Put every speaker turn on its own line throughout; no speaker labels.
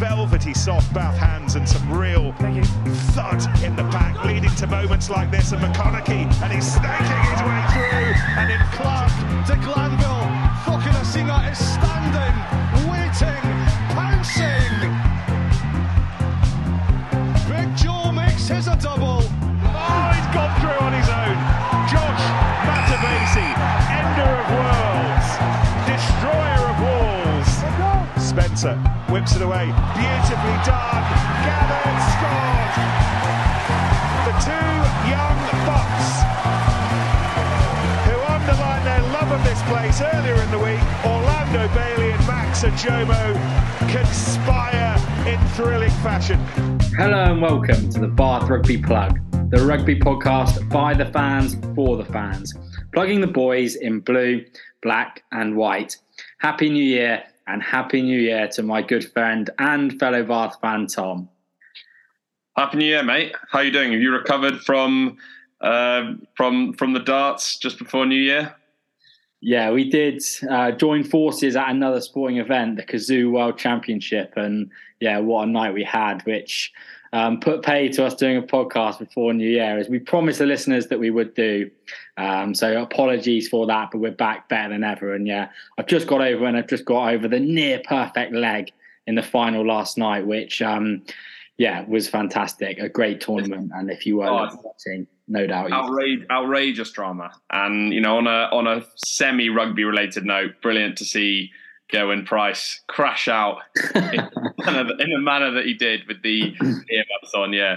velvety soft Bath hands and some real thud in the pack, leading to moments like this. And McConnochie, and he's snaking his way through. And in Clark to Glanville, Fokina Singa is standing, it away, beautifully done. Gathered, scored. The two young bucks who underlined their love of this place earlier in the week, Orlando Bailey and Max Ojomoh conspire in thrilling fashion.
Hello and welcome to the Bath Rugby Plug, the rugby podcast by the fans for the fans, plugging the boys in blue, black, and white. Happy New Year and Happy New Year to my good friend and fellow Bath fan Tom.
Happy New Year, mate. How are you doing? Have you recovered from uh, from from the darts just before New Year?
Yeah, we did uh, join forces at another sporting event, the Cazoo World Championship, and yeah, what a night we had, which um, put pay to us doing a podcast before New Year, as we promised the listeners that we would do. Um, so apologies for that, but we're back better than ever. And yeah, I've just got over and I've just got over the near perfect leg in the final last night, which um, yeah was fantastic, a great tournament. And if you were
Oh,
watching, no doubt,
Outrage, outrageous drama, and you know, on a on a semi rugby related note, brilliant to see Gerwyn Price crash out in, in the manner that he did with the earbuds on. Yeah,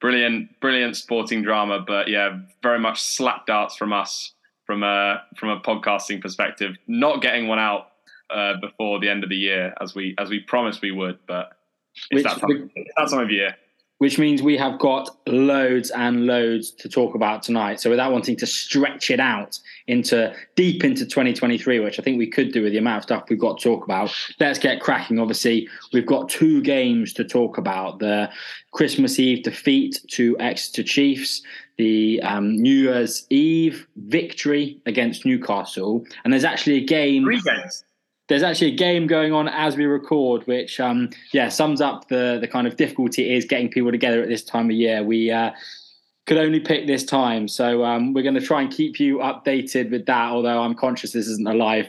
brilliant, brilliant sporting drama, but yeah, very much slap darts from us from a from a podcasting perspective. Not getting one out uh, before the end of the year as we as we promised we would, but
Which-
it's that time, it's that time of year.
Which means we have got loads and loads to talk about tonight. So without wanting to stretch it out into deep into 2023, which I think we could do with the amount of stuff we've got to talk about, let's get cracking. Obviously, we've got two games to talk about: the Christmas Eve defeat to Exeter Chiefs, the um, New Year's Eve victory against Newcastle, and there's actually a game
Three games.
There's actually a game going on as we record, which um, yeah sums up the the kind of difficulty it is getting people together at this time of year. We uh, could only pick this time, so um, we're going to try and keep you updated with that. Although I'm conscious this isn't a live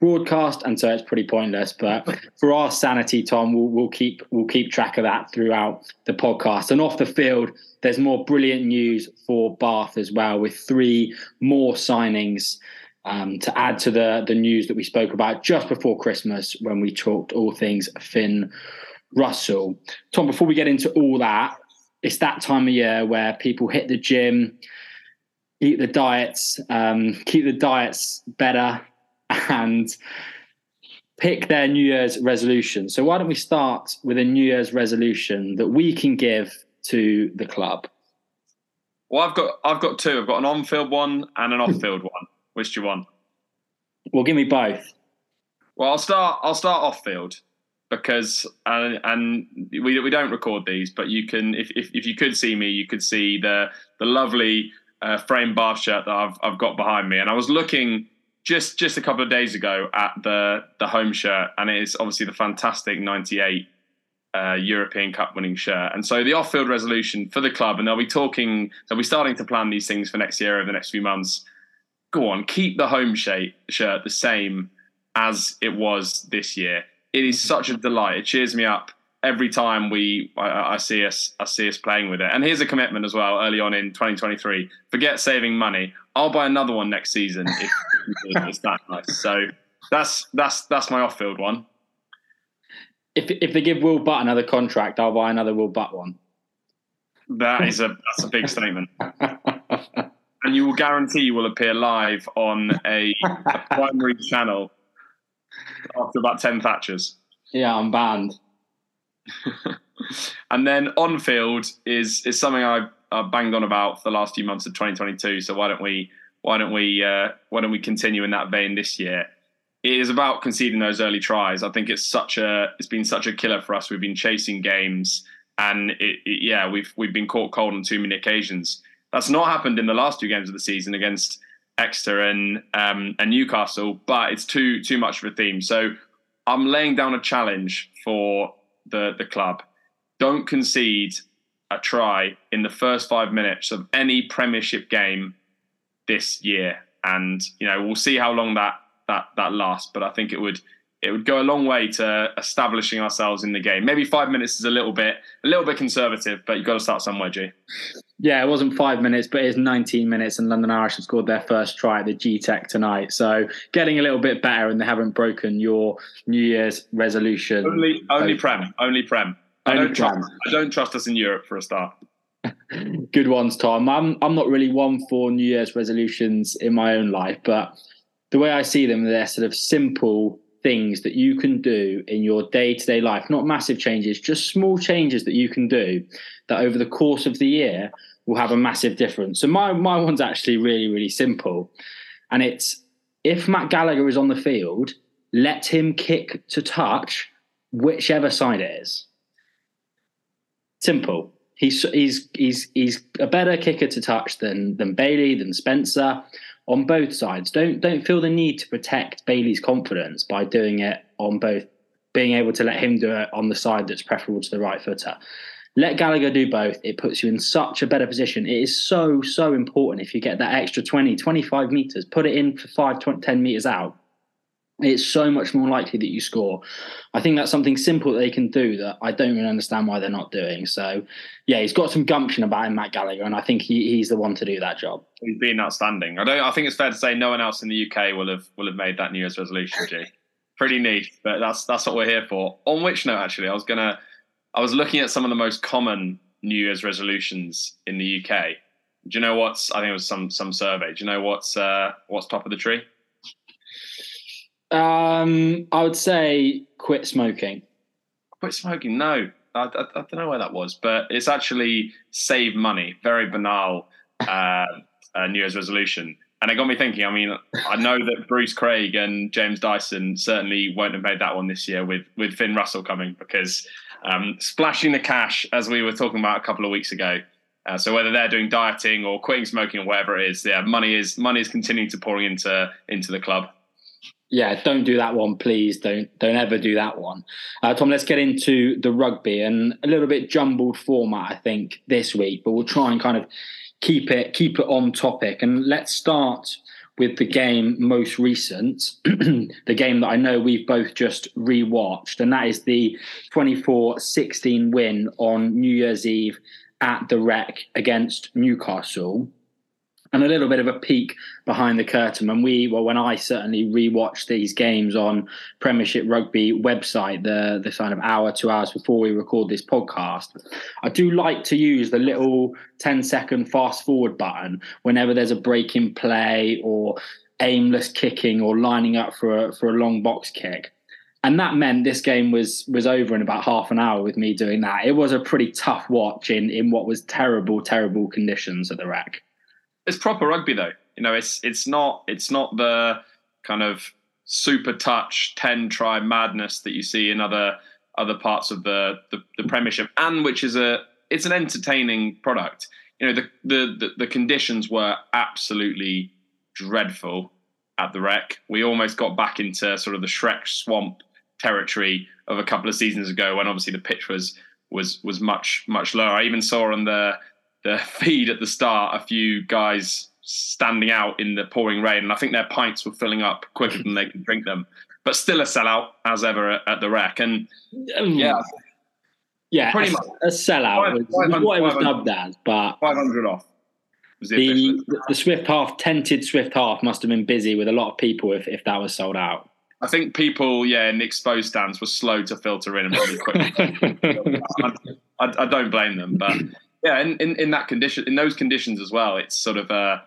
broadcast, and so it's pretty pointless. But for our sanity, Tom, we'll, we'll keep we'll keep track of that throughout the podcast. And off the field, there's more brilliant news for Bath as well, with three more signings um, to add to the the news that we spoke about just before Christmas when we talked all things Finn Russell. Tom, before we get into all that, it's that time of year where people hit the gym, eat the diets, um, keep the diets better, and pick their New Year's resolution. So why don't we start with a New Year's resolution that we can give to the club?
Well, I've got I've got two. I've got an on-field one and an off-field one. Which do you want?
Well, give me both.
Well, I'll start. I'll start off-field because and and we we don't record these, but you can if if, if you could see me, you could see the the lovely uh, frame bar shirt that I've I've got behind me, and I was looking just just a couple of days ago at the the home shirt, and it is obviously the fantastic '98 uh, European Cup winning shirt. And so the off-field resolution for the club, and they'll be talking, they'll be starting to plan these things for next year over the next few months. Go on, keep the home shape, shirt the same as it was this year. It is mm-hmm. such a delight. It cheers me up every time we I, I see us I see us playing with it. And here's a commitment as well early on in 2023. Forget saving money. I'll buy another one next season if, if it's that nice. So that's that's that's my off-field one.
If if they give Will Butt another contract, I'll buy another Will Butt one.
That is a that's a big statement. And you will guarantee you will appear live on a, a primary channel after about ten Thatchers.
yeah, I'm banned.
and then on field is is something I uh, banged on about for the last few months of 2022. So why don't we why don't we uh, why don't we continue in that vein this year? It is about conceding those early tries. I think it's such a it's been such a killer for us. We've been chasing games, and it, it, yeah, we've we've been caught cold on too many occasions. That's not happened in the last two games of the season against Exeter and um, and Newcastle, but it's too too much of a theme. So I'm laying down a challenge for the the club. Don't concede a try in the first five minutes of any Premiership game this year, and you know we'll see how long that that that lasts. But I think it would it would go a long way to establishing ourselves in the game. Maybe five minutes is a little bit a little bit conservative, but you've got to start somewhere, G.
Yeah, it wasn't five minutes, but it's 19 minutes, and London Irish have scored their first try at the Gtech tonight. So getting a little bit better, and they haven't broken your New Year's resolution.
Only, only Prem, only Prem. I don't trust. I don't trust us in Europe for a start.
Good ones, Tom. I'm I'm not really one for New Year's resolutions in my own life, but the way I see them, they're sort of simple things that you can do in your day to day life, not massive changes, just small changes that you can do that over the course of the year will have a massive difference. So my my one's actually really really simple, and it's if Matt Gallagher is on the field, let him kick to touch whichever side it is. Simple. He's he's he's he's a better kicker to touch than than Bailey than Spencer on both sides. Don't don't feel the need to protect Bailey's confidence by doing it on both, being able to let him do it on the side that's preferable to the right footer. Let Gallagher do both. It puts you in such a better position. It is so, so important if you get that extra 20, 25 meters, put it in for 5, 20, 10 meters out it's so much more likely that you score. I think that's something simple that they can do that I don't really understand why they're not doing. So, yeah, he's got some gumption about him, Matt Gallagher, and I think he, he's the one to do that job.
He's been outstanding. I don't. I think it's fair to say no one else in the UK will have will have made that New Year's resolution. G, pretty neat, but that's that's what we're here for. On which note, actually, I was gonna, I was looking at some of the most common New Year's resolutions in the UK. Do you know what's? I think it was some some survey. Do you know what's uh, what's top of the tree?
Um, I would say quit smoking.
Quit smoking? No, I, I, I, don't know where that was, but it's actually save money. Very banal uh, uh, New Year's resolution. And it got me thinking. I mean, I know that Bruce Craig and James Dyson certainly won't have made that one this year with with Finn Russell coming because um, splashing the cash, as we were talking about a couple of weeks ago. Uh, so whether they're doing dieting or quitting smoking or whatever it is, yeah, money is money is continuing to pouring into into the club
yeah, don't do that one, please. Don't don't ever do that one. Uh, Tom, let's get into the rugby and a little bit jumbled format, I think, this week, but we'll try and kind of keep it keep it on topic. And let's start with the game most recent, the game that I know we've both just rewatched, and that is the 24-16 win on New Year's Eve at the Rec against Newcastle and a little bit of a peek behind the curtain. When we well when I certainly rewatched these games on Premiership Rugby website the the kind of hour two hours before we record this podcast I do like to use the little 10 second fast forward button whenever there's a break in play or aimless kicking or lining up for a, for a long box kick. And that meant this game was was over in about half an hour with me doing that. It was a pretty tough watch in in what was terrible terrible conditions at the Rec
it's proper rugby though. You know, it's it's not it's not the kind of super touch ten try madness that you see in other other parts of the, the the, Premiership, and which is a it's an entertaining product. You know, the the the, the conditions were absolutely dreadful at the Rec. We almost got back into sort of the Shrek swamp territory of a couple of seasons ago when obviously the pitch was was was much much lower. I even saw on the the feed at the start, a few guys standing out in the pouring rain, and I think their pints were filling up quicker than they could drink them. But still a sellout as ever at, at the Rec, and um, yeah,
yeah, pretty a, much a sellout was, was what it was dubbed as. But
five hundred off.
The, the, the Swift half, tented Swift half, must have been busy with a lot of people if, if that was sold out.
I think people, yeah, in the exposed stands were slow to filter in and really quick. I, I, I, don't blame them, but yeah, in, in, in that condition, in those conditions as well, it's sort of uh,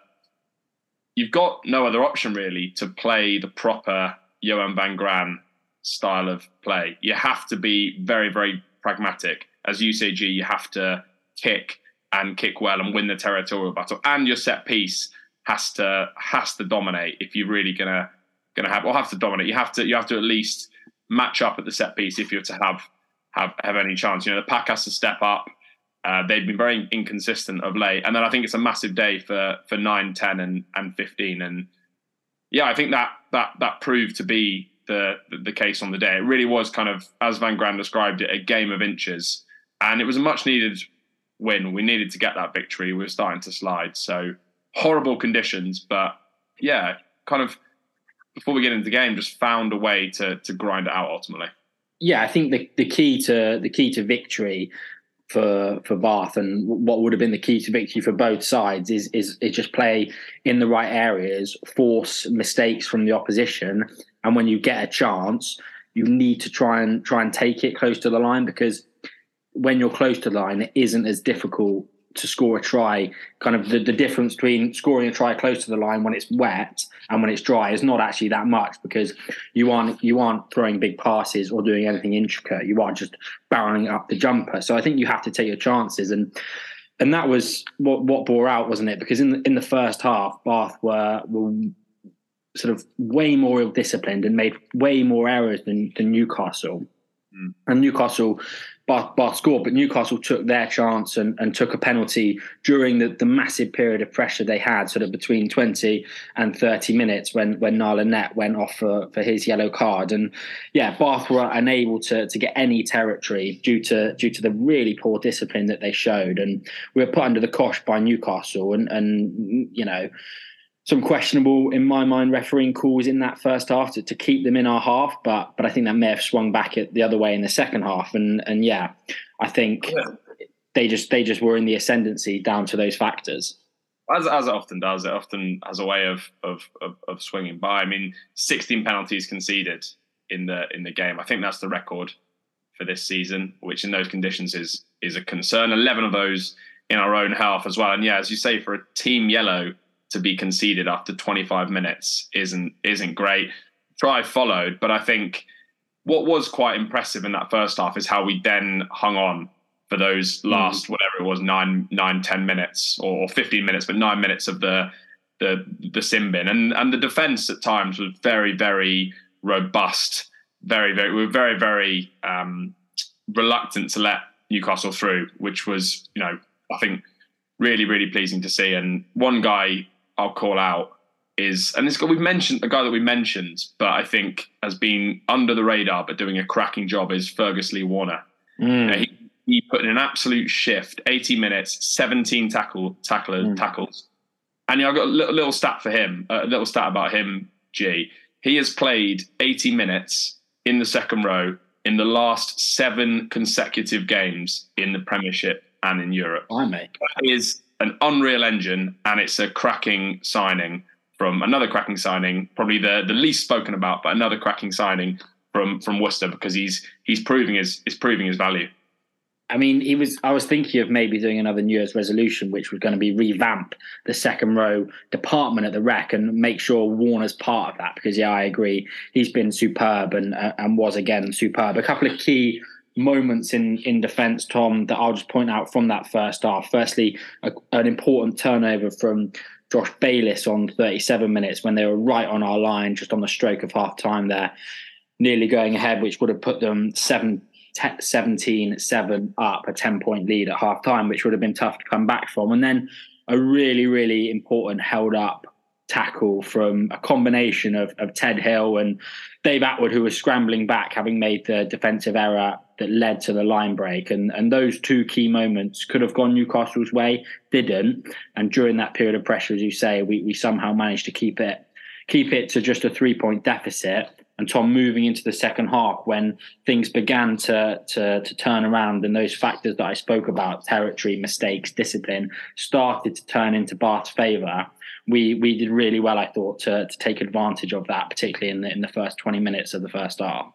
you've got no other option really to play the proper Johan van Graan style of play. You have to be very, very pragmatic. As you say, UCG, you have to kick and kick well and win the territorial battle, and your set piece has to has to dominate if you're really gonna gonna have or have to dominate. You have to you have to at least match up at the set piece if you're to have have have any chance. You know, the pack has to step up. Uh, they've been very inconsistent of late, and then I think it's a massive day for for nine, ten, and and fifteen, and yeah, I think that that that proved to be the, the case on the day. It really was kind of, as Van Graan described it, a game of inches, and it was a much needed win. We needed to get that victory. We were starting to slide, so horrible conditions, but yeah, kind of before we get into the game, just found a way to to grind it out ultimately.
Yeah, I think the, the key to the key to victory for for Bath and what would have been the key to victory for both sides is is, is just play in the right areas, force mistakes from the opposition, and when you get a chance, you need to try and try and take it close to the line because when you're close to the line, it isn't as difficult to score a try. Kind of the, the difference between scoring a try close to the line when it's wet and when it's dry is not actually that much because you aren't you aren't throwing big passes or doing anything intricate. You are just barreling up the jumper. So I think you have to take your chances and and that was what what bore out, wasn't it? Because in the, in the first half, Bath were were sort of way more ill disciplined and made way more errors than, than Newcastle. Mm. And Newcastle Bath, scored, but Newcastle took their chance and, and took a penalty during the, the massive period of pressure they had, sort of between 20 and 30 minutes when, when Niall Annett went off for, for his yellow card. And yeah, Bath were unable to, to get any territory due to due to the really poor discipline that they showed. And we were put under the cosh by Newcastle and, and you know, some questionable, in my mind, refereeing calls in that first half to, to keep them in our half, but but I think that may have swung back it the other way in the second half, and and yeah, I think yeah. they just they just were in the ascendancy down to those factors.
As, as it often does, it often has a way of, of of, of swinging by. I mean, 16 penalties conceded in the in the game. I think that's the record for this season, which in those conditions is is a concern. 11 of those in our own half as well. And yeah, as you say, for a team yellow to be conceded after 25 minutes isn't isn't great. Try followed, but I think what was quite impressive in that first half is how we then hung on for those hmm. last mm. whatever it was nine nine ten minutes or 15 minutes, but nine minutes of the the the sin bin and and the defense at times was very very robust, very very we were very very um, reluctant to let Newcastle through, which was you know I think really really pleasing to see. And one guy I'll call out is, and this guy we've mentioned, the guy that we mentioned, but I think has been under the radar but doing a cracking job is Fergus Lee Warner. Mm. he, he, put in an absolute shift, 80 minutes, 17 tackle, tackler, mm. tackles. And yeah, I've got a little, little stat for him, a little stat about him, G. He has played 80 minutes in the second row in the last seven consecutive games in the Premiership and in Europe.
I make.
He is an unreal engine, and it's a cracking signing from another cracking signing, probably the the least spoken about, but another cracking signing from from Worcester because he's he's proving his is proving his value.
I mean, he was. I was thinking of maybe doing another New Year's resolution, which was going to be revamp the second row department at the rec and make sure Warner's part of that. Because yeah, I agree, he's been superb and uh, and was again superb. A couple of key moments in in defence, Tom, that I'll just point out from that first half. Firstly, a, an important turnover from Josh Bayliss on 37 minutes when they were right on our line, just on the stroke of half time there, nearly going ahead, which would have put them seven. 17 7 up, a 10 point lead at half time, which would have been tough to come back from. And then a really, really important held up tackle from a combination of, of Ted Hill and Dave Attwood, who was scrambling back, having made the defensive error that led to the line break. And, and those two key moments could have gone Newcastle's way, didn't. And during that period of pressure, as you say, we, we somehow managed to keep it keep it to just a three point deficit. And Tom moving into the second half when things began to, to, to turn around and those factors that I spoke about, territory, mistakes, discipline, started to turn into Bath's favour we we did really well, I thought, to to take advantage of that, particularly in the in the first twenty minutes of the first half.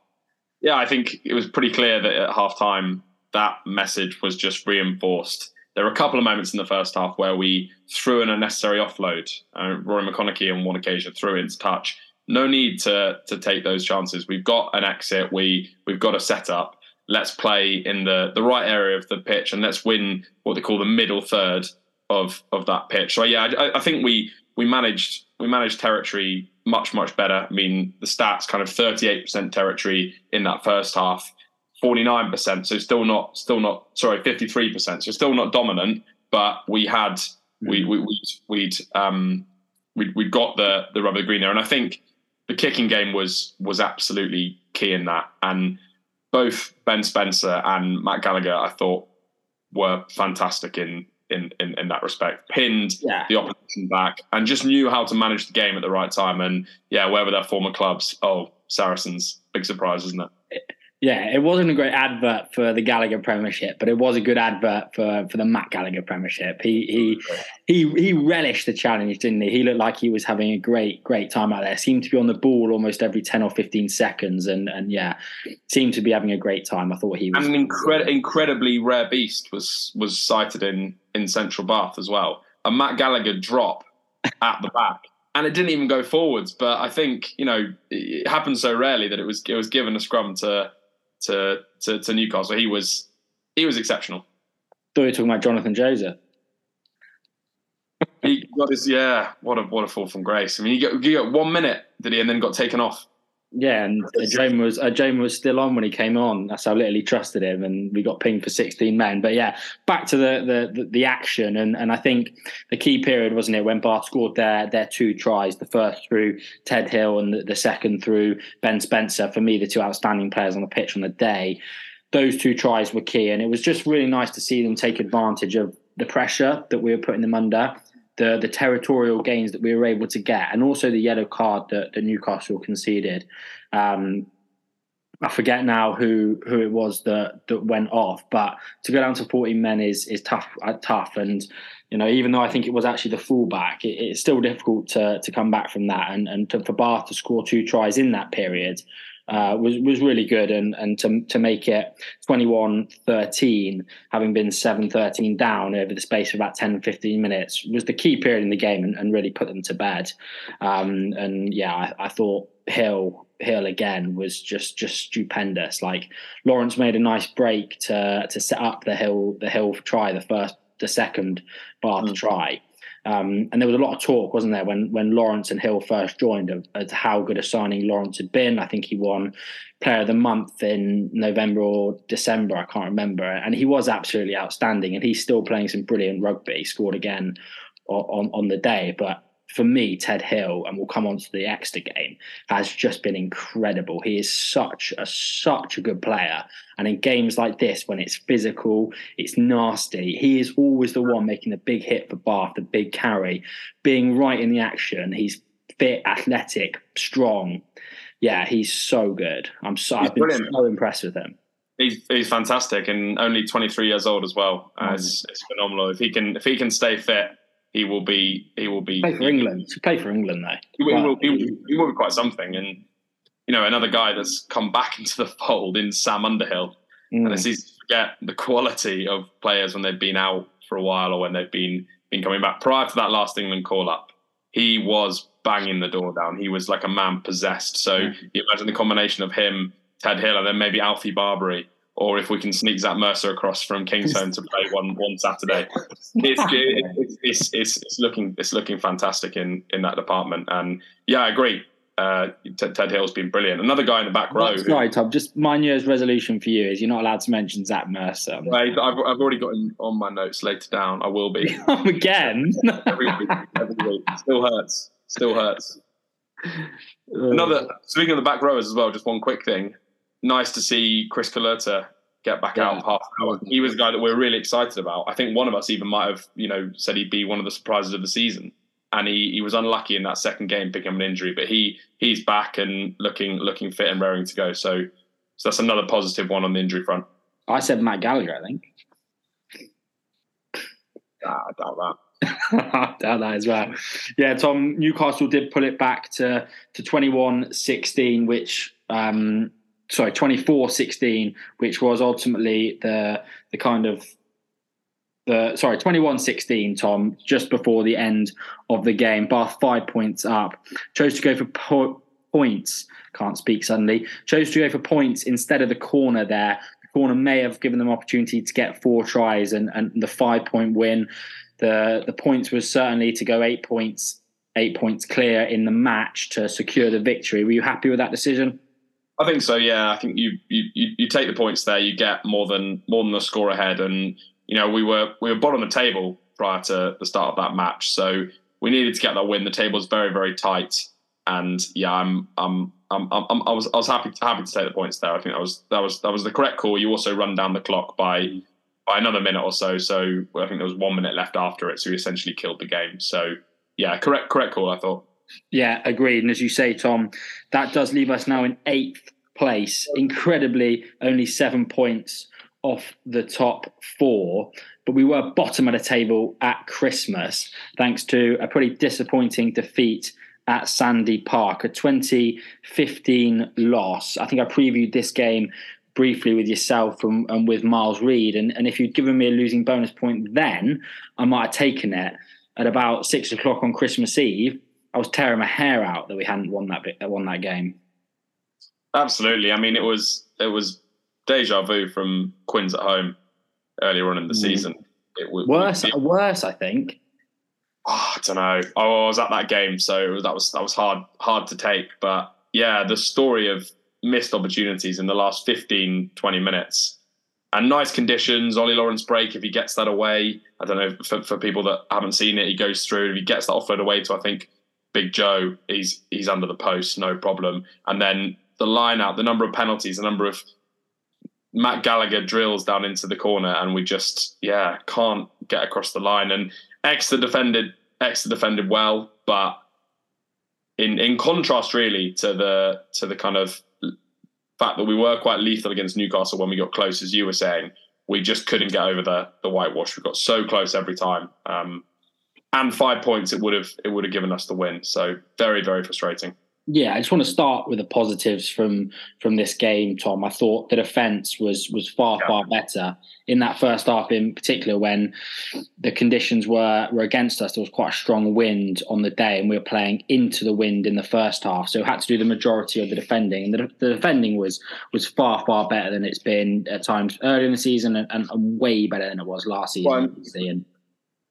Yeah, I think it was pretty clear that at half time that message was just reinforced. There were a couple of moments in the first half where we threw an unnecessary offload. Uh, Rory McConnochie on one occasion threw into touch. No need to to take those chances. We've got an exit. We we've got a setup. Let's play in the the right area of the pitch and let's win what they call the middle third of of that pitch. So yeah, I, I think we we managed we managed territory much much better. I mean, the stats kind of 38% territory in that first half, 49%. So still not still not sorry 53%. So still not dominant, but we had we we we'd, we'd um we we got the the rubber green there, and I think the kicking game was was absolutely key in that. And both Ben Spencer and Matt Gallagher, I thought, were fantastic in in in, in that respect. Pinned yeah. the opposition back and just knew how to manage the game at the right time. And yeah, wherever their former clubs, oh, Saracens, big surprise, isn't it?
Yeah, it wasn't a great advert for the Gallagher Premiership, but it was a good advert for, for the Matt Gallagher Premiership. He he he he relished the challenge, didn't he? He looked like he was having a great great time out there. Seemed to be on the ball almost every ten or fifteen seconds, and and yeah, seemed to be having a great time. I thought he was.
And an incred- incredibly rare beast was was sighted in in Central Bath as well. A Matt Gallagher drop at the back and it didn't even go forwards. But I think you know it happened so rarely that it was it was given a scrum to to, to, to Newcastle. He was he was exceptional.
Thought you were talking about Jonathan Joseph.
he got his yeah. What a what a fall from grace. I mean, he got, he got one minute did he, and then got taken off.
Yeah, and Jane was uh, was still on when he came on. That's how little he trusted him, and we got pinged for 16 men. But yeah, back to the the the action, and and I think the key period wasn't it when Bath scored their their two tries, the first through Ted Hill and the, the second through Ben Spencer. For me, the two outstanding players on the pitch on the day. Those two tries were key, and it was just really nice to see them take advantage of the pressure that we were putting them under the the territorial gains that we were able to get, and also the yellow card that, that Newcastle conceded. Um, I forget now who who it was that that went off, but to go down to 14 men is is tough uh, tough, and you know even though I think it was actually the fullback, it, it's still difficult to to come back from that, and and to, for Bath to score two tries in that period uh, was was really good, and and to to make it 21-13, having been 7-13 down over the space of about 10, 15 minutes, was the key period in the game, and, and really put them to bed. Um, and yeah, I, I thought Hill Hill again was just just stupendous. Like Lawrence made a nice break to to set up the Hill the Hill try, the first the second Bath mm. try. Um, and there was a lot of talk, wasn't there, when when Lawrence and Hill first joined, of, of, how good a signing Lawrence had been. I think he won Player of the Month in November or December, I can't remember, and he was absolutely outstanding. And he's still playing some brilliant rugby. He scored again on on the day, but for me, Ted Hill, and we'll come on to the Exeter game, has just been incredible. He is such a such a good player. And in games like this, when it's physical, it's nasty, he is always the one making the big hit for Bath, the big carry, being right in the action. He's fit, athletic, strong. Yeah, he's so good. I'm so he's I've been brilliant. so impressed with him.
He's, he's fantastic and only 23 years old as well. Uh, mm. it's, it's phenomenal. If he can if he can stay fit he will be he will be
play for England. To play for England though.
He will, he, will, he, will, he will be quite something. And you know, another guy that's come back into the fold in Sam Underhill. Mm. And it's easy to forget the quality of players when they've been out for a while or when they've been been coming back. Prior to that last England call up, he was banging the door down. He was like a man possessed. So mm. you imagine the combination of him, Ted Hill, and then maybe Alfie Barbeary or if we can sneak Zach Mercer across from Kingston to play one one Saturday. It's, it's, it's, it's, it's, looking it's looking fantastic in in that department. And yeah, I agree. Uh, Ted Hill's been brilliant. Another guy in the back row.
Sorry, Tom. Just my New Year's resolution for you is you're not allowed to mention Zach Mercer.
Right, I've, I've already got him on my notes later down. I will be
again.
every week, every week. Still hurts. Still hurts. Another speaking of the back rowers as well. Just one quick thing nice to see Chris Cloete get back yeah. out half hour. He was a guy that we are really excited about. I think one of us even might have, you know, said he'd be one of the surprises of the season. And he, he was unlucky in that second game picking up an injury, but he he's back and looking looking fit and raring to go. So so that's another positive one on the injury front.
I said Matt Gallagher, I think.
Ah, I doubt that.
I doubt that as well. Yeah, Tom, Newcastle did pull it back to to 21-16, which um, sorry 24-16 which was ultimately the the kind of the sorry 21-16 tom just before the end of the game bath five points up. Chose to go for po- points. Can't speak suddenly. Chose to go for points instead of the corner there. The corner may have given them opportunity to get four tries and, and the five point win. The the points was certainly to go eight points eight points clear in the match to secure the victory. Were you happy with that decision
I think so. Yeah, I think you, you you take the points there. You get more than more than the score ahead, and you know we were we were bottom of the table prior to the start of that match, so we needed to get that win. The table was very very tight, and yeah, I'm I'm. I'm, I'm, I was I was happy happy to take the points there. I think that was that was that was the correct call. You also run down the clock by by another minute or so. So I think there was one minute left after it. So we essentially killed the game. So yeah, correct correct call. I thought.
Yeah, agreed. And as you say, Tom, that does leave us now in eighth place. Incredibly, only seven points off the top four. But we were bottom of the table at Christmas, thanks to a pretty disappointing defeat at Sandy Park, a 2015 loss. I think I previewed this game briefly with yourself and, and with Miles Reid. And, and if you'd given me a losing bonus point then, I might have taken it. At about six o'clock on Christmas Eve, I was tearing my hair out that we hadn't won that bit, won that game.
Absolutely. I mean, it was it was deja vu from Quins at home earlier on in the mm. season.
It was worse. It, worse, I think.
Oh, I don't know. Oh, I was at that game, so that was that was hard hard to take. But yeah, the story of missed opportunities in the last 15, 20 minutes. And nice conditions. Ollie Lawrence break if he gets that away. I don't know for, for people that haven't seen it. He goes through. If he gets that offload away to I think Big Joe, he's he's under the post, no problem. And then the line out, the number of penalties, the number of Matt Gallagher drills down into the corner, and we just yeah can't get across the line. And Exeter defended Exeter defended well, but in in contrast really to the to the kind of fact that we were quite lethal against Newcastle when we got close, as you were saying, we just couldn't get over the the whitewash. We got so close every time. Um, and five points, it would have it would have given us the win. So very very frustrating.
Yeah, I just want to start with the positives from from this game, Tom. I thought the defence was was far yeah. far better in that first half, in particular when the conditions were were against us. There was quite a strong wind on the day, and we were playing into the wind in the first half, so we had to do the majority of the defending. And the, the defending was was far far better than it's been at times earlier in the season, and, and way better than it was last season. Well,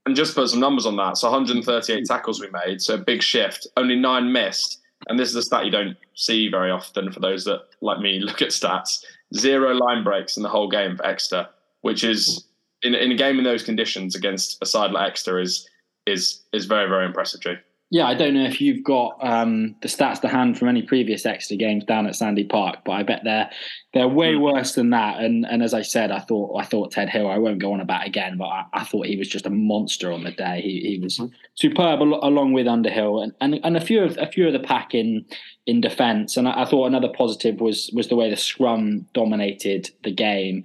and, just put some numbers on that. So 138 hmm. tackles we made, so a big shift. Only nine missed and this is a stat you don't see very often for those that, like me, look at stats. Zero line breaks in the whole game for Exeter, which is hmm. in, in a game in those conditions against a side like Exeter is is is very very impressive, Jay
yeah, I don't know if you've got um, the stats to hand from any previous Exeter games down at Sandy Park, but I bet they're they're way hmm. worse than that. And and as I said, I thought I thought Ted Hill. I won't go on about again, but I, I thought he was just a monster on the day. He, he was hmm. superb along with Underhill and, and and a few of a few of the pack in in defence. And I, I thought another positive was was the way the scrum dominated the game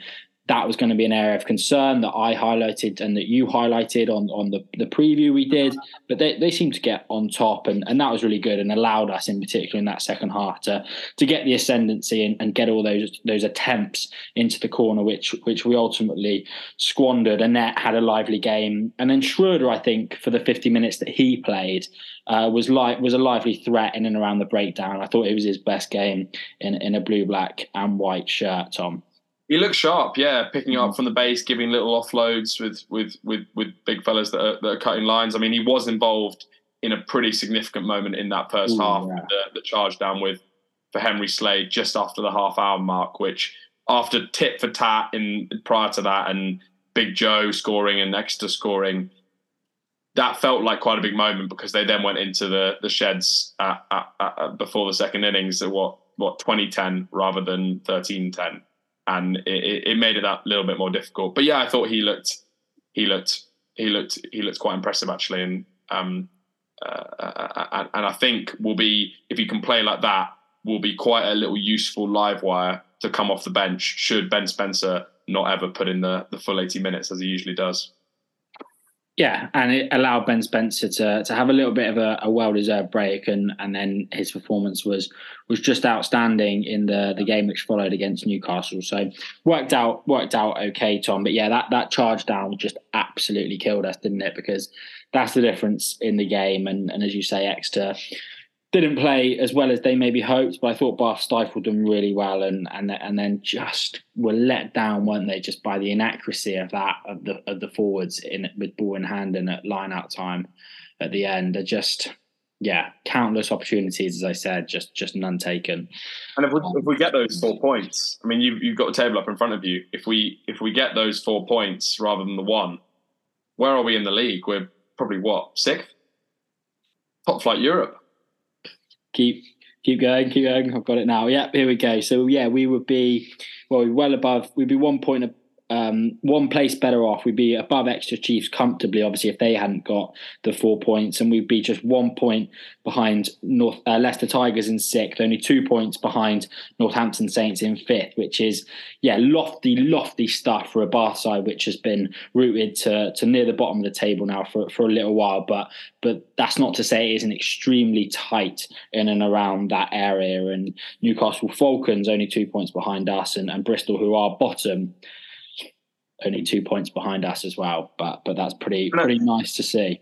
that was going to be an area of concern that I highlighted and that you highlighted on, on the, the preview we did. But they, they seemed to get on top, and, and that was really good and allowed us, in particular, in that second half, to to get the ascendancy and, and get all those those attempts into the corner, which which we ultimately squandered. Annett had a lively game, and then Schroeder, I think, for the 50 minutes that he played, uh, was like was a lively threat in and around the breakdown. I thought it was his best game in in a blue, black, and white shirt. Tom.
He looks sharp, yeah, picking up mm. from the base, giving little offloads with with with with big fellas that are, that are cutting lines. I mean, he was involved in a pretty significant moment in that first Ooh, half, yeah. the, the charge down with for Henry Slade just after the half hour mark, which after tit for tat in prior to that and Big Joe scoring and Exeter scoring, that felt like quite a big moment because they then went into the the sheds at, at, at, before the second innings at what what 2010 rather than 1310 and it, it made it that little bit more difficult. But yeah, I thought he looked he looked he looked he looked quite impressive actually, and um, uh, uh, uh and I think will be if he can play like that, will be quite a little useful live wire to come off the bench should Ben Spencer not ever put in the the full eighty minutes as he usually does.
Yeah, and it allowed Ben Spencer to to have a little bit of a, a well deserved break, and and then his performance was was just outstanding in the the game which followed against Newcastle. So worked out worked out okay, Tom. But yeah, that that charge down just absolutely killed us, didn't it? Because that's the difference in the game, and and as you say, Exeter didn't play as well as they maybe hoped, but I thought Bath stifled them really well, and and and then just were let down, weren't they, just by the inaccuracy of that of the of the forwards in with ball in hand and at line out time at the end. Are just yeah, countless opportunities, as I said, just just none taken.
And if we, if we get those four points, I mean, you've you've got a table up in front of you. If we if we get those four points rather than the one, where are we in the league? We're probably what sixth, top flight Europe
keep keep going, keep going. I've got it now. Yeah, here we go. So yeah, we would be well, well above. We'd be one point um, one place better off. We'd be above Exeter Chiefs comfortably, obviously, if they hadn't got the four points, and we'd be just one point behind North uh, Leicester Tigers in sixth, only two points behind Northampton Saints in fifth, which is yeah, lofty, lofty stuff for a Bath side which has been rooted to to near the bottom of the table now for for a little while. But but that's not to say it isn't extremely tight in and around that area. And Newcastle Falcons only two points behind us, and, and Bristol, who are bottom only two points behind us as well. But but that's pretty pretty nice to see.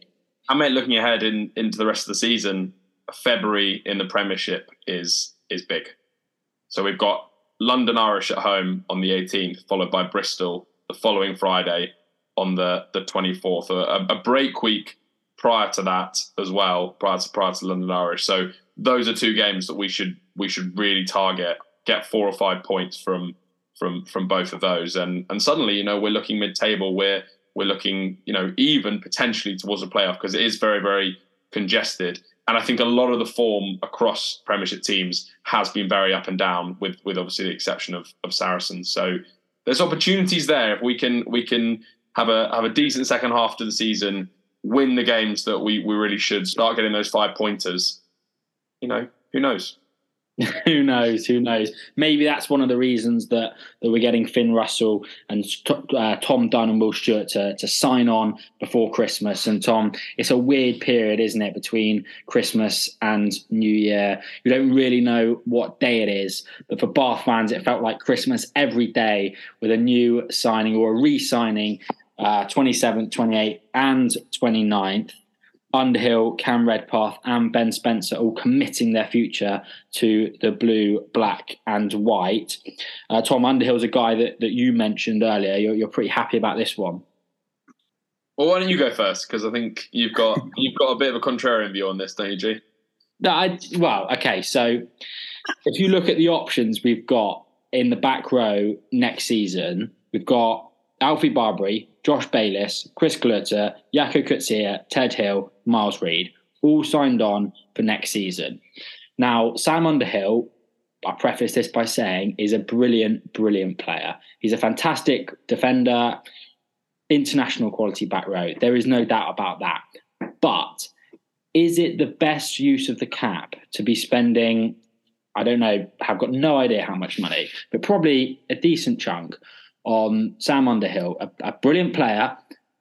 I mean, looking ahead in, into the rest of the season, February in the Premiership is is big. So we've got London Irish at home on the 18th, followed by Bristol the following Friday on the the 24th. A, a break week prior to that as well, prior to prior to London Irish. So those are two games that we should we should really target. Get four or five points from from from both of those. And and suddenly, you know, we're looking mid table. We're we're looking, you know, even potentially towards a playoff because it is very very congested. And I think a lot of the form across Premiership teams has been very up and down, with with obviously the exception of of Saracens. So there's opportunities there if we can we can have a have a decent second half to the season, win the games that we we really should, start getting those five pointers. You know, who knows?
who knows? Who knows? Maybe that's one of the reasons that, that we're getting Finn Russell and uh, Tom Dunn and Will Stuart to, to sign on before Christmas. And Tom, it's a weird period, isn't it, between Christmas and New Year? You don't really know what day it is. But for Bath fans, it felt like Christmas every day with a new signing or a re signing uh, 27th, 28th, and 29th. Underhill, Cam Redpath, and Ben Spencer all committing their future to the blue, black, and white. Uh, Tom Underhill's a guy that, that you mentioned earlier. You're, you're pretty happy about this one.
Well, why don't you go first? Because I think you've got you've got a bit of a contrarian view on this, don't you, G?
No, I, well, okay. So if you look at the options we've got in the back row next season, we've got Alfie Barbeary, Josh Bayliss, Chris Cloete, Jaco Coetzee, Ted Hill, Miles Reid, all signed on for next season. Now, Sam Underhill, I preface this by saying, is a brilliant, brilliant player. He's a fantastic defender, international quality back row. There is no doubt about that. But is it the best use of the cap to be spending? I don't know, I've got no idea how much money, but probably a decent chunk on Sam Underhill, a, a brilliant player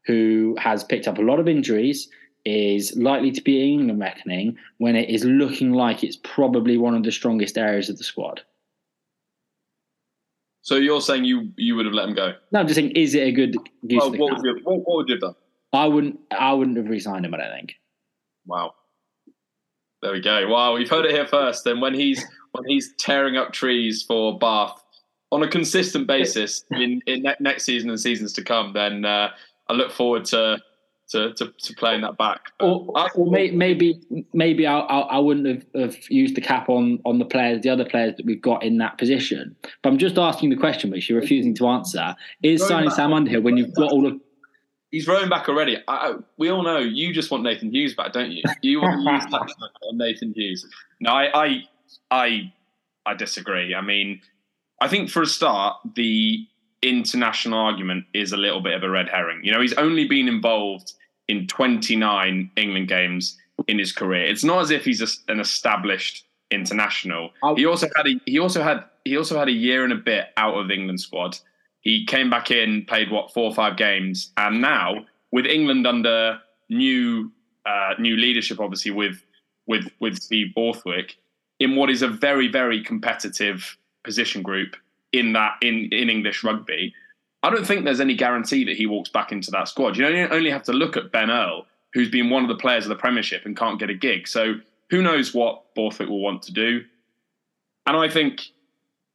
who has picked up a lot of injuries, is likely to be in England reckoning when it is looking like it's probably one of the strongest areas of the squad.
So you're saying you you would have let him go?
No, I'm just saying, is it a good use?
What, would you, what, what, would you have done?
I wouldn't. I wouldn't have resigned him. I don't think.
Wow. There we go. Wow, we've heard it here first. And when he's when he's tearing up trees for Bath on a consistent basis in, in ne- next season and seasons to come, then uh, I look forward to to, to, to playing that back.
Or, or may, maybe maybe I, I, I wouldn't have, have, used the cap on on the players, the other players that we've got in that position. But I'm just asking the question, which you're refusing to answer: Is signing Sam Underhill when you've got all of
He's rowing back already. I, we all know you just want Nathan Hughes back, don't you? You want to use Nathan Hughes. No, I, I, I, I disagree. I mean, I think for a start, the international argument is a little bit of a red herring. You know, he's only been involved in 29 England games in his career. It's not as if he's a, an established international. He also had a, he also had he also had a year and a bit out of the England squad. He came back in, played what four or five games, and now with England under new uh, new leadership, obviously with with with Steve Borthwick, in what is a very very competitive position group in that in in English rugby. I don't think there's any guarantee that he walks back into that squad. You only have to look at Ben Earl, who's been one of the players of the Premiership and can't get a gig. So who knows what Borthwick will want to do? And I think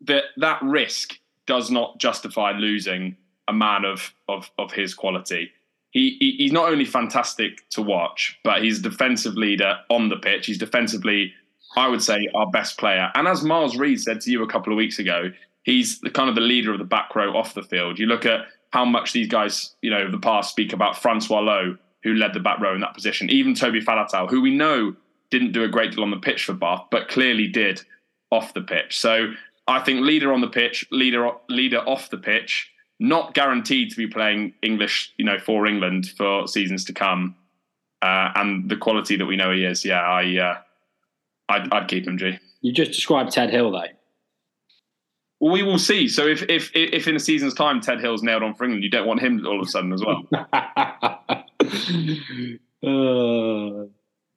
that that risk does not justify losing a man of of, of his quality. He, he, he's not only fantastic to watch, but he's a defensive leader on the pitch. He's defensively, I would say, our best player. And as Miles Reid said to you a couple of weeks ago, he's the kind of the leader of the back row off the field. You look at how much these guys, you know, the past speak about Francois Louw, who led the back row in that position, even Toby Faletau, who we know didn't do a great deal on the pitch for Bath, but clearly did off the pitch. So I think leader on the pitch, leader leader off the pitch, not guaranteed to be playing English, you know, for England for seasons to come, uh, and the quality that we know he is. Yeah, I, uh, I'd, I'd keep him. G.
You just described Ted Hill though.
Well, we will see. So if if if in a season's time Ted Hill's nailed on for England, you don't want him all of a sudden as well. uh,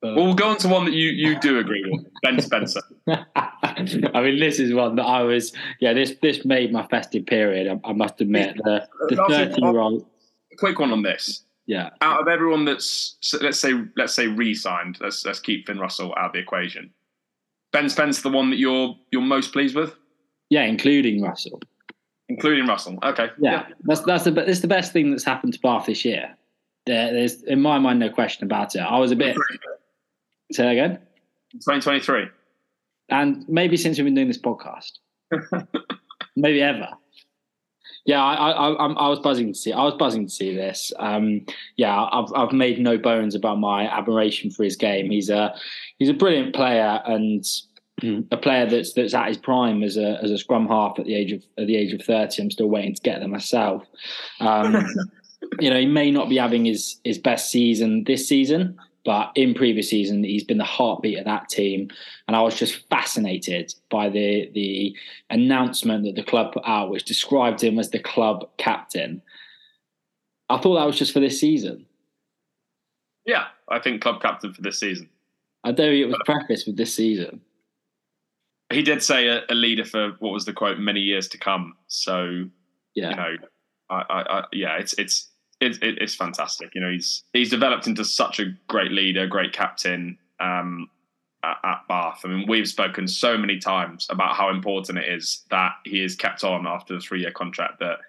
well, we'll go on to one that you you do agree with, Ben Spencer.
I mean, this is one that I was. Yeah, this this made my festive period. I, I must admit, the the thirty year old.
Quick one on this.
Yeah.
Out of everyone that's let's say let's say re-signed, let's let's keep Finn Russell out of the equation. Ben Spencer, the one that you're you're most pleased with.
Yeah, including Russell.
Including Russell. Okay.
Yeah, yeah. that's that's the it's the best thing that's happened to Bath this year. There, there's in my mind no question about it. I was a bit. Say that again.
2023.
And maybe since we've been doing this podcast, maybe ever. Yeah, I, I, I, I, was buzzing to see. I was buzzing to see this. Um, yeah, I've, I've made no bones about my admiration for his game. He's a, he's a brilliant player and a player that's that's at his prime as a as a scrum half at the age of at the age of thirty. I'm still waiting to get there myself. Um, you know, he may not be having his his best season this season, but in previous season, he's been the heartbeat of that team. And I was just fascinated by the the announcement that the club put out, which described him as the club captain. I thought that was just for this season.
Yeah, I think club captain for this season.
I don't think it was prefaced with this season.
He did say a, a, leader for what was the quote many years to come. So yeah, you know, I, I, I yeah, it's it's it's, it's fantastic. You know, he's he's developed into such a great leader, great captain um, at, at, Bath. I mean, we've spoken so many times about how important it is that he is kept on after the three-year contract that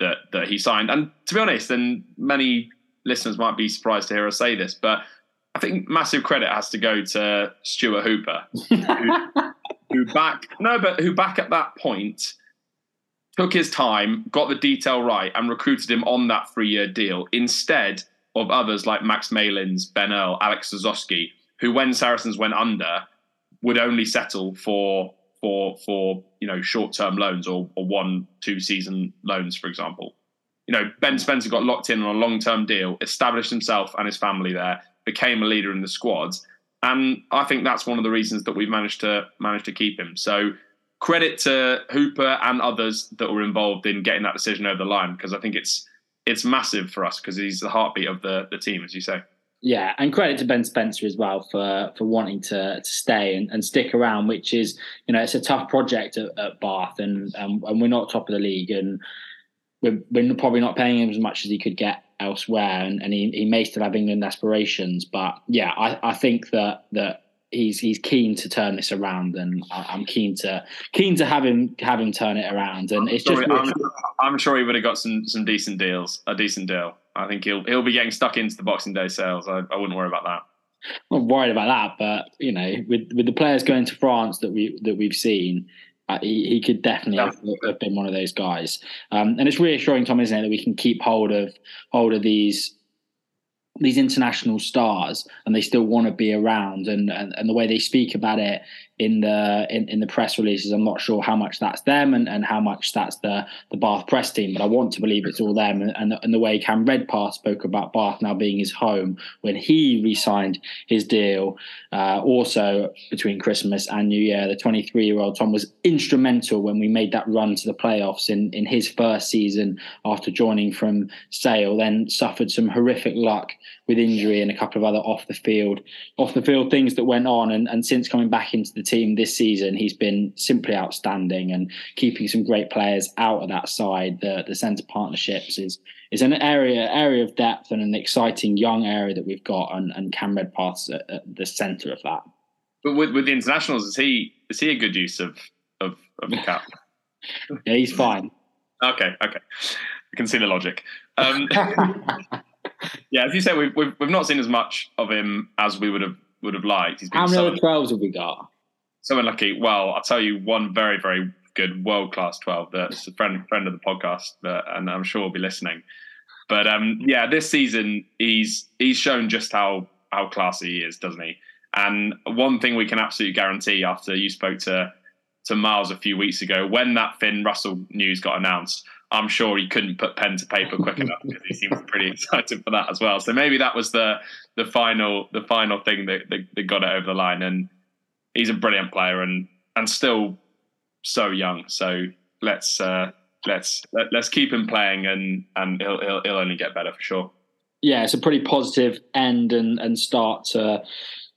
that that he signed. And to be honest, and many listeners might be surprised to hear us say this, but I think massive credit has to go to Stuart Hooper, who, who back no, but who back at that point took his time, got the detail right, and recruited him on that three year deal instead of others like Max Malins, Ben Earl, Alex Lozowski, who, when Saracens went under, would only settle for for for you know short term loans or, or one two season loans, for example. You know, Ben Spencer got locked in on a long term deal, established himself and his family there, became a leader in the squads, and I think that's one of the reasons that we've managed to managed to keep him. So credit to Hooper and others that were involved in getting that decision over the line because I think it's it's massive for us because he's the heartbeat of the the team, as you say.
Yeah, and credit to Ben Spencer as well for for wanting to to stay and, and stick around, which is you know it's a tough project at, at Bath, and um, and we're not top of the league, and we're, we're probably not paying him as much as he could get elsewhere, and, and he, he may still have England aspirations, but yeah, I, I think that that he's he's keen to turn this around, and I'm keen to keen to have him have him turn it around. And it's just
I'm, I'm, sure he would have got some some decent deals, a decent deal. I think he'll he'll be getting stuck into the Boxing Day sales. I, I wouldn't worry about that.
I'm not worried about that, but you know, with with the players going to France that we that we've seen, uh, he, he could definitely have, have, been one of those guys. Um, and it's reassuring, Tom, isn't it, that we can keep hold of hold of these these international stars and they still want to be around and, and, and the way they speak about it in the in, in the press releases. I'm not sure how much that's them and, and how much that's the the bath press team but i want to believe it's all them. And, and, and the way cam redpath spoke about bath now being his home when he re-signed his deal uh, also between christmas and new year the 23 year old tom was instrumental when we made that run to the playoffs in in his first season after joining from sale then suffered some horrific luck with injury and a couple of other off the field off the field things that went on. And, and since coming back into the team this season he's been simply outstanding and keeping some great players out of that side. The the centre partnerships is is an area area of depth and an exciting young area that we've got. And, and Cam Redpath's at, at the centre of that.
But with, with the internationals is he is he a good use of of, of the cap
yeah he's fine.
Okay okay. I can see the logic. Um, yeah, as you said, we've, we've, we've not seen as much of him as we would have would have liked.
He's been How many so, twelves have we got?
So unlucky. Well, I'll tell you one very very good world class twelve that's a friend friend of the podcast, that, and I'm sure will be listening. But um, yeah, this season he's he's shown just how how classy he is, doesn't he? And one thing we can absolutely guarantee after you spoke to to Miles a few weeks ago, when that Finn Russell news got announced, I'm sure he couldn't put pen to paper quick enough because he seems pretty excited for that as well. So maybe that was the the final the final thing that, that, that got it over the line. And he's a brilliant player and and still so young. So let's uh, let's let, us keep him playing and and he'll, he'll he'll only get better for sure.
Yeah, it's a pretty positive end and and start to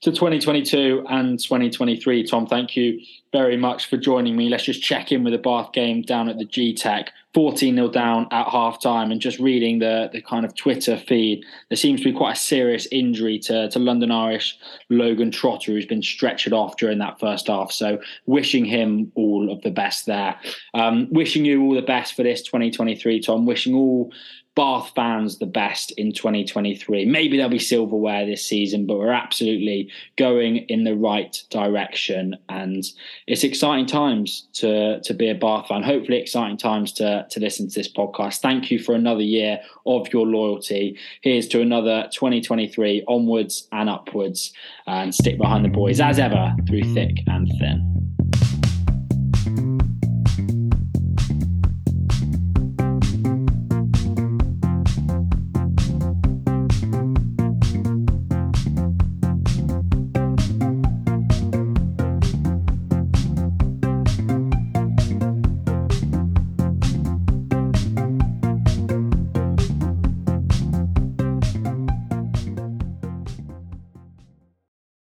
to 2022 and 2023. Tom, thank you very much for joining me. Let's just check in with the Bath game down at the Gtech. 14 0 down at half time, and just reading the, the kind of Twitter feed, there seems to be quite a serious injury to, to London Irish Logan Trotter, who's been stretchered off during that first half. So, wishing him all of the best there. Um, wishing you all the best for this 2023, Tom. Wishing all Bath fans the best in 2023. Maybe there'll be silverware this season, but we're absolutely going in the right direction. And it's exciting times to, to be a Bath fan. Hopefully, exciting times to, to listen to this podcast. Thank you for another year of your loyalty. Here's to another 2023 onwards and upwards. And stick behind the boys as ever through thick and thin.